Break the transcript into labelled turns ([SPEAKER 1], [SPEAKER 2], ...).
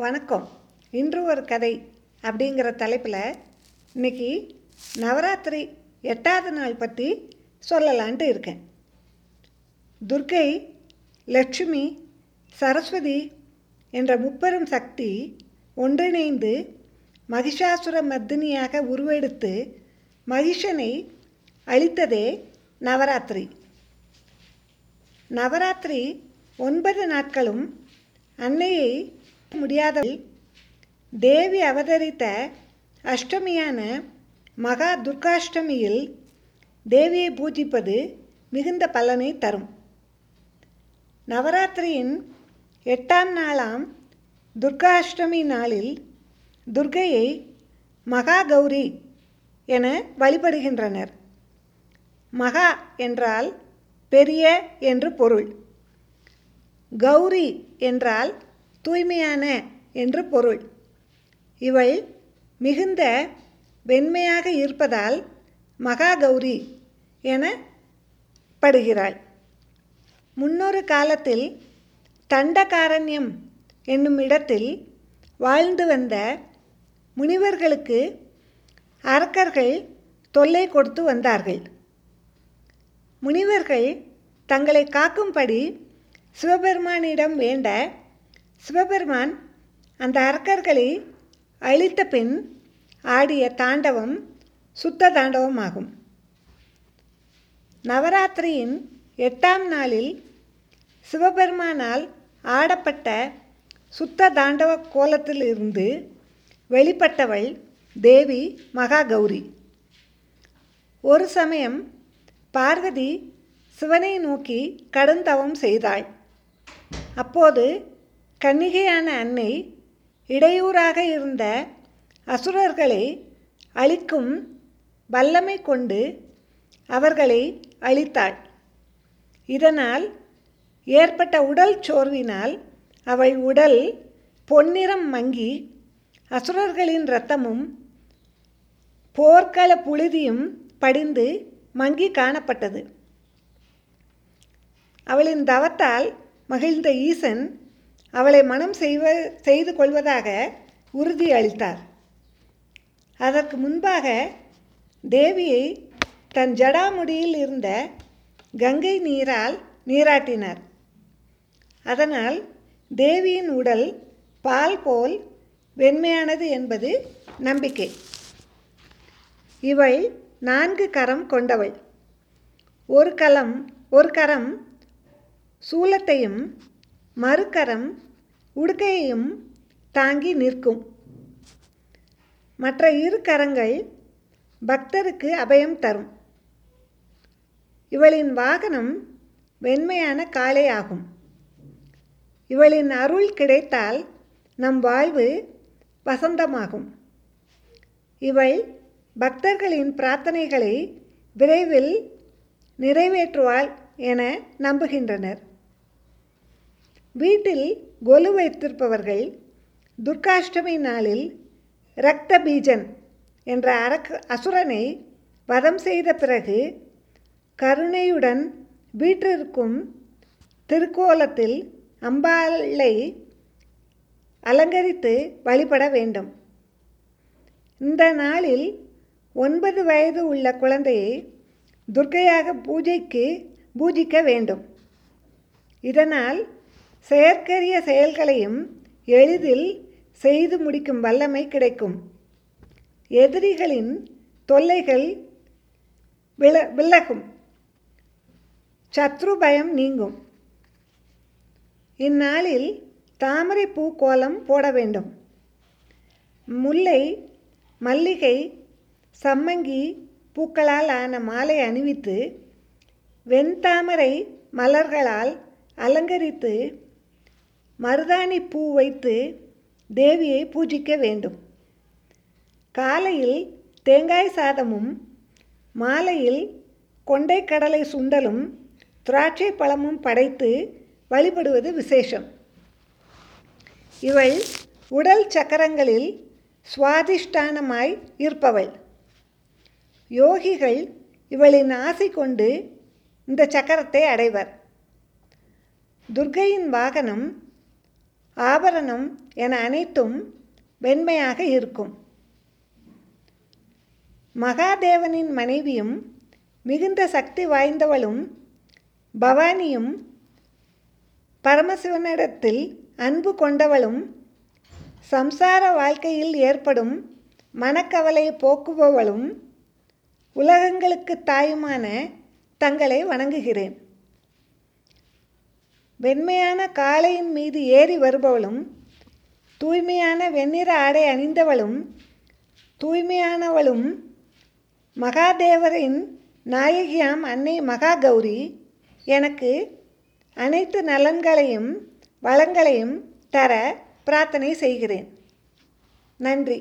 [SPEAKER 1] வணக்கம். இன்று ஒரு கதை அப்படிங்கிற தலைப்பில் இன்னைக்கு நவராத்திரி எட்டாவது நாள் பற்றி சொல்லலான்ட்டு இருக்கேன். துர்க்கை லட்சுமி சரஸ்வதி என்ற முப்பெரும் சக்தி ஒன்றிணைந்து மகிஷாசுர மர்தினியாக உருவெடுத்து மகிஷனை அழித்ததே நவராத்திரி. நவராத்திரி ஒன்பது நாட்களும் அன்னையை முடியாத தேவி அவதரித்த அஷ்டமியான மகா துர்காஷ்டமியில் தேவியை பூஜிப்பது மிகுந்த பலனை தரும். நவராத்திரியின் எட்டாம் நாளாம் துர்காஷ்டமி நாளில் துர்கையை மகா கௌரி என வழிபடுகின்றனர். மகா என்றால் பெரிய என்று பொருள். கௌரி என்றால் தூய்மையான என்று பொருள். இவள் மிகுந்த வெண்மையாக இருப்பதால் மகா கௌரி என படுகிறாள். முன்னொரு காலத்தில் தண்டகாரண்யம் என்னும் இடத்தில் வாழ்ந்து வந்த முனிவர்களுக்கு அரக்கர்கள் தொல்லை கொடுத்து வந்தார்கள். முனிவர்கள் தங்களை காக்கும்படி சிவபெருமானிடம் வேண்ட சிவபெருமான் அந்த அரக்கர்களை அழித்த பின் ஆடிய தாண்டவம் சுத்த தாண்டவமாகும். நவராத்திரியின் எட்டாம் நாளில் சிவபெருமானால் ஆடப்பட்ட சுத்த தாண்டவ கோலத்திலிருந்து வெளிப்பட்டவள் தேவி மகாகௌரி. ஒரு சமயம் பார்வதி சிவனை நோக்கி கடுந்தவம் செய்தாள். அப்போது கன்னிகையான அன்னை இடையூறாக இருந்த அசுரர்களை அழிக்கும் வல்லமை கொண்டு அவர்களை அழித்தாள். இதனால் ஏற்பட்ட உடல் சோர்வினால் அவள் உடல் பொன்னிறம் மங்கி அசுரர்களின் இரத்தமும் போர்க்கள புழுதியும் படிந்து மங்கி காணப்பட்டது. அவளின் தவத்தால் மகிழ்ந்த ஈசன் அவளை மனம் செய்வ செய்து கொள்வதாக உறுதி அளித்தார். அதற்கு முன்பாக தேவியை தன் ஜடாமுடியில் இருந்த கங்கை நீரால் நீராட்டினார். அதனால் தேவியின் உடல் பால் போல் வெண்மையானது என்பது நம்பிக்கை. இவள் நான்கு கரம் கொண்டவள். ஒரு கலம் ஒரு கரம் சூலத்தையும் மறுகரம் உடுக்கையையும் தாங்கி நிற்கும். மற்ற இரு கரங்கள் பக்தருக்கு அபயம் தரும். இவளின் வாகனம் வெண்மையான காலை ஆகும். இவளின் அருள் கிடைத்தால் நம் வாழ்வு வசந்தமாகும். இவள் பக்தர்களின் பிரார்த்தனைகளை விரைவில் நிறைவேற்றுவாள் என நம்புகின்றனர். வீட்டில் கொலு வைத்திருப்பவர்கள் துர்காஷ்டமி நாளில் இரத்த பீஜன் என்ற அரக்கு அசுரனை வதம் செய்த பிறகு கருணையுடன் வீற்றிருக்கும் திருக்கோலத்தில் அம்பாளை அலங்கரித்து வழிபட வேண்டும். இந்த நாளில் ஒன்பது வயது உள்ள குழந்தையை துர்க்கையாக பூஜைக்கு பூஜிக்க வேண்டும். இதனால் செயற்கரிய செயல்களையும் எளிதில் செய்து முடிக்கும் வல்லமை கிடைக்கும். எதிரிகளின் தொல்லைகள் வில விலகும். சத்ரு பயம் நீங்கும். இந்நாளில் தாமரை பூ கோலம் போட வேண்டும். முல்லை மல்லிகை சம்மங்கி பூக்களால் ஆன மாலை அணிவித்து வெண்தாமரை மலர்களால் அலங்கரித்து மருதாணி பூ வைத்து தேவியை பூஜிக்க வேண்டும். காலையில் தேங்காய் சாதமும் மாலையில் கொண்டைக்கடலை சுண்டலும் திராட்சை பழமும் படைத்து வழிபடுவது விசேஷம். இவள் உடல் சக்கரங்களில் சுவாதிஷ்டானமாய் இருப்பவள் யோகிகள் இவளின் ஆசை கொண்டு இந்த சக்கரத்தை அடைவர். துர்கையின் வாகனம் ஆபரணம் என அனைத்தும் வெண்மையாக இருக்கும். மகாதேவனின் மனைவியும் மிகுந்த சக்தி வாய்ந்தவளும் பவானியும் பரமசிவனிடத்தில் அன்பு கொண்டவளும் சம்சார வாழ்க்கையில் ஏற்படும் மனக்கவலை போக்குபவளும் உலகங்களுக்கு தாயுமான தங்களை வணங்குகிறேன். வெண்மையான காளையின் மீது ஏறி வருபவளும் தூய்மையான வெண்ணிற ஆடை அணிந்தவளும் தூய்மையானவளும் மகாதேவரின் நாயகியாம் அன்னை மகா கௌரி எனக்கு அனைத்து நலன்களையும் வளங்களையும் தர பிரார்த்தனை செய்கிறேன். நன்றி.